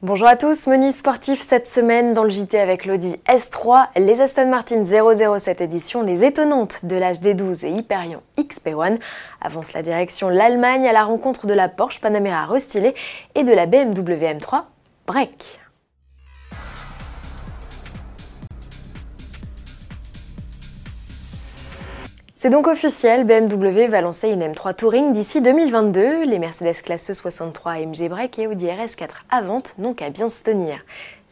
Bonjour à tous, menu sportif cette semaine dans le JT avec l'Audi S3, les Aston Martin 007 édition, les étonnantes de l'âge des 12 et Hyperion XP1 avance la direction l'Allemagne à la rencontre de la Porsche Panamera restylée et de la BMW M3 Break. C'est donc officiel, BMW va lancer une M3 Touring d'ici 2022. Les Mercedes classe 63 AMG Break et Audi RS4 à vente n'ont qu'à bien se tenir.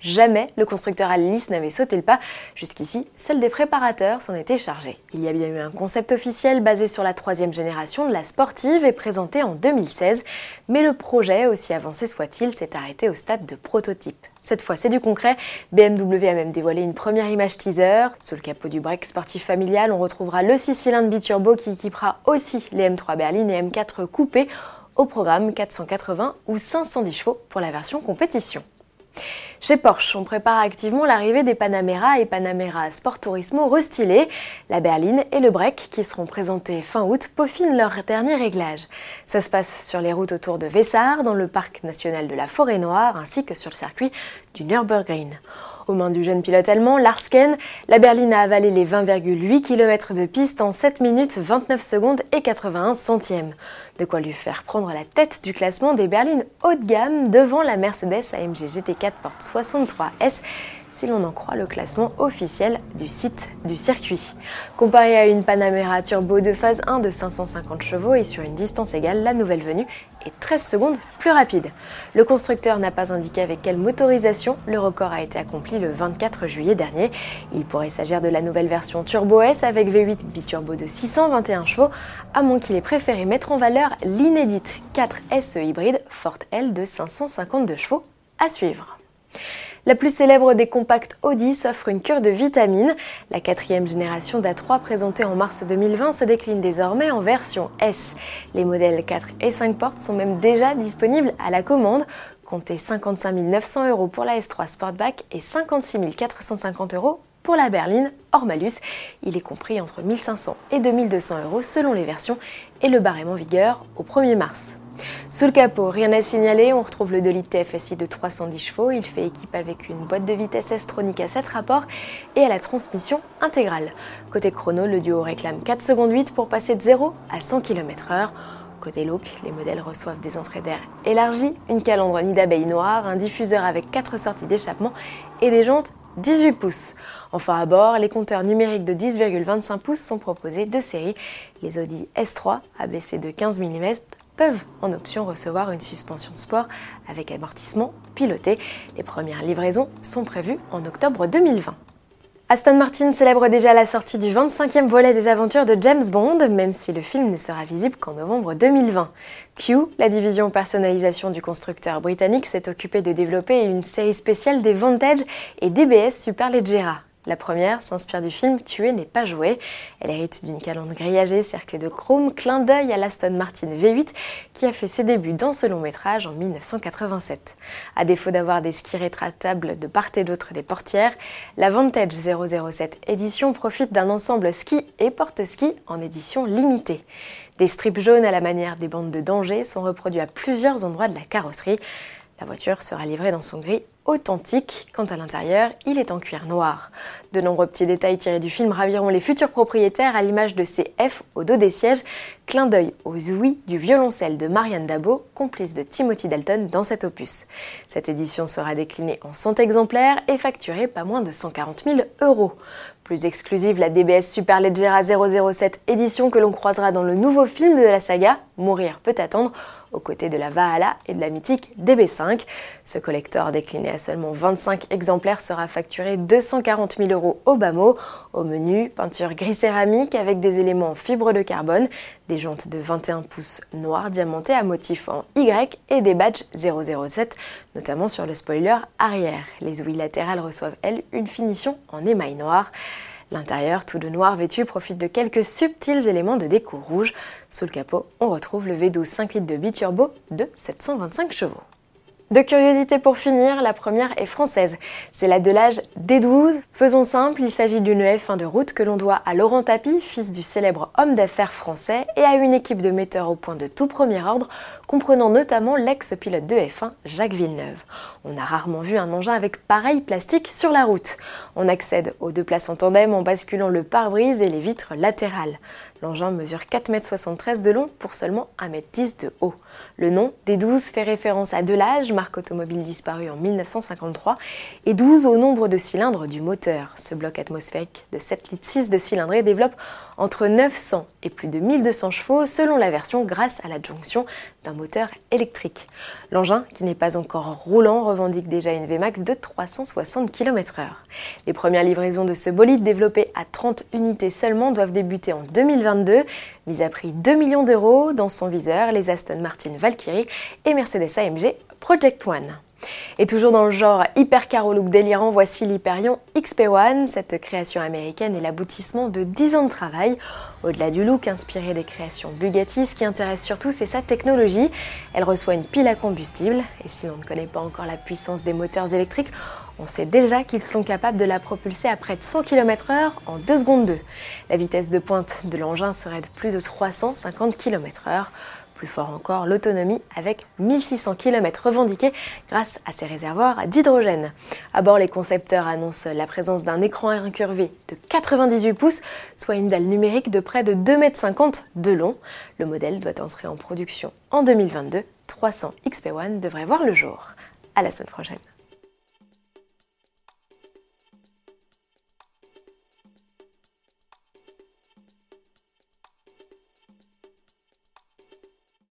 Jamais le constructeur Alice n'avait sauté le pas. Jusqu'ici, seuls des préparateurs s'en étaient chargés. Il y a bien eu un concept officiel basé sur la troisième génération de la sportive et présenté en 2016, mais le projet, aussi avancé soit-il, s'est arrêté au stade de prototype. Cette fois, c'est du concret. BMW a même dévoilé une première image teaser. Sous le capot du break sportif familial, on retrouvera le 6 cylindres biturbo qui équipera aussi les M3 berline et M4 coupés au programme 480 ou 510 chevaux pour la version compétition. Chez Porsche, on prépare activement l'arrivée des Panamera et Panamera Sport Turismo restylés. La berline et le break, qui seront présentés fin août, peaufinent leur dernier réglage. Ça se passe sur les routes autour de Vessar, dans le parc national de la Forêt Noire, ainsi que sur le circuit du Nürburgring. Aux mains du jeune pilote allemand Larsken, la berline a avalé les 20,8 km de piste en 7 minutes 29 secondes et 81 centièmes. De quoi lui faire prendre la tête du classement des berlines haut de gamme devant la Mercedes AMG GT4 Porte 63S si l'on en croit le classement officiel du site du circuit. Comparé à une Panamera Turbo de phase 1 de 550 chevaux et sur une distance égale, la nouvelle venue est 13 secondes plus rapide. Le constructeur n'a pas indiqué avec quelle motorisation le record a été accompli le 24 juillet dernier. Il pourrait s'agir de la nouvelle version Turbo S avec V8 biturbo de 621 chevaux, à moins qu'il ait préféré mettre en valeur l'inédite 4 SE hybride Forte L de 552 chevaux à suivre. La plus célèbre des compacts Audi s'offre une cure de vitamines. La quatrième génération d'A3 présentée en mars 2020 se décline désormais en version S. Les modèles 4 et 5 portes sont même déjà disponibles à la commande. Comptez 55 900 euros pour la S3 Sportback et 56 450 euros pour la berline hors malus. Il est compris entre 1500 et 2200 euros selon les versions et le barème en vigueur au 1er mars. Sous le capot, rien à signaler, on retrouve le 2 litres TFSI de 310 chevaux, il fait équipe avec une boîte de vitesse S-tronique à 7 rapports et à la transmission intégrale. Côté chrono, le duo réclame 4 secondes 8 pour passer de 0 à 100 km/h. Côté look, les modèles reçoivent des entrées d'air élargies, une calandre nid d'abeille noire, un diffuseur avec 4 sorties d'échappement et des jantes 18 pouces. Enfin à bord, les compteurs numériques de 10,25 pouces sont proposés de série. Les Audi S3 abaissés de 15 mm peuvent en option recevoir une suspension sport avec amortissement piloté. Les premières livraisons sont prévues en octobre 2020. Aston Martin célèbre déjà la sortie du 25e volet des aventures de James Bond, même si le film ne sera visible qu'en novembre 2020. Q, la division personnalisation du constructeur britannique, s'est occupée de développer une série spéciale des Vantage et DBS Superleggera. La première s'inspire du film Tuer n'est pas joué. Elle hérite d'une calandre grillagée cerclée de chrome, clin d'œil à l'Aston Martin V8 qui a fait ses débuts dans ce long métrage en 1987. À défaut d'avoir des skis rétractables de part et d'autre des portières, la Vantage 007 édition profite d'un ensemble ski et porte-ski en édition limitée. Des strips jaunes à la manière des bandes de danger sont reproduits à plusieurs endroits de la carrosserie. La voiture sera livrée dans son gris authentique. Quant à l'intérieur, il est en cuir noir. De nombreux petits détails tirés du film raviront les futurs propriétaires à l'image de ces F au dos des sièges. Clin d'œil aux ouïes du violoncelle de Marianne Dabo, complice de Timothy Dalton dans cet opus. Cette édition sera déclinée en 100 exemplaires et facturée pas moins de 140 000 euros. Plus exclusive, la DBS Superleggera 007 édition que l'on croisera dans le nouveau film de la saga, Mourir peut attendre, aux côtés de la Valhalla et de la mythique DB5. Ce collector décliné à seulement 25 exemplaires sera facturé 240 000 euros au bas mot. Au menu, peinture gris céramique avec des éléments en fibre de carbone, des jantes de 21 pouces noires diamantées à motif en Y et des badges 007, notamment sur le spoiler arrière. Les ouïes latérales reçoivent, elles, une finition en émail noir. L'intérieur, tout de noir vêtu, profite de quelques subtils éléments de déco rouge. Sous le capot, on retrouve le V12 5 litres de biturbo de 725 chevaux. Deux curiosités pour finir, la première est française. C'est la de l'âge D12. Faisons simple, il s'agit d'une F1 de route que l'on doit à Laurent Tapie, fils du célèbre homme d'affaires français, et à une équipe de metteurs au point de tout premier ordre, comprenant notamment l'ex-pilote de F1 Jacques Villeneuve. On a rarement vu un engin avec pareil plastique sur la route. On accède aux deux places en tandem en basculant le pare-brise et les vitres latérales. L'engin mesure 4,73 m de long pour seulement 1,10 m de haut. Le nom des 12 fait référence à Delage, marque automobile disparue en 1953, et 12 au nombre de cylindres du moteur. Ce bloc atmosphérique de 7 litres 6 de cylindrée développe entre 900 et plus de 1200 chevaux selon la version grâce à l'adjonction d'un moteur électrique. L'engin, qui n'est pas encore roulant, revendique déjà une Vmax de 360 km/h. Les premières livraisons de ce bolide développé à 30 unités seulement doivent débuter en 2022, mise à prix 2 millions d'euros dans son viseur les Aston Martin Valkyrie et Mercedes AMG Project One. Et toujours dans le genre hypercar au look délirant, voici l'Hyperion XP1. Cette création américaine est l'aboutissement de 10 ans de travail. Au-delà du look inspiré des créations Bugatti, ce qui intéresse surtout, c'est sa technologie. Elle reçoit une pile à combustible, et si l'on ne connaît pas encore la puissance des moteurs électriques, on sait déjà qu'ils sont capables de la propulser à près de 100 km/h en 2 secondes 2. La vitesse de pointe de l'engin serait de plus de 350 km/h. Plus fort encore, l'autonomie avec 1600 km revendiqués grâce à ses réservoirs d'hydrogène. À bord, les concepteurs annoncent la présence d'un écran incurvé de 98 pouces, soit une dalle numérique de près de 2,50 m de long. Le modèle doit entrer en production en 2022. 300 XP1 devrait voir le jour. À la semaine prochaine.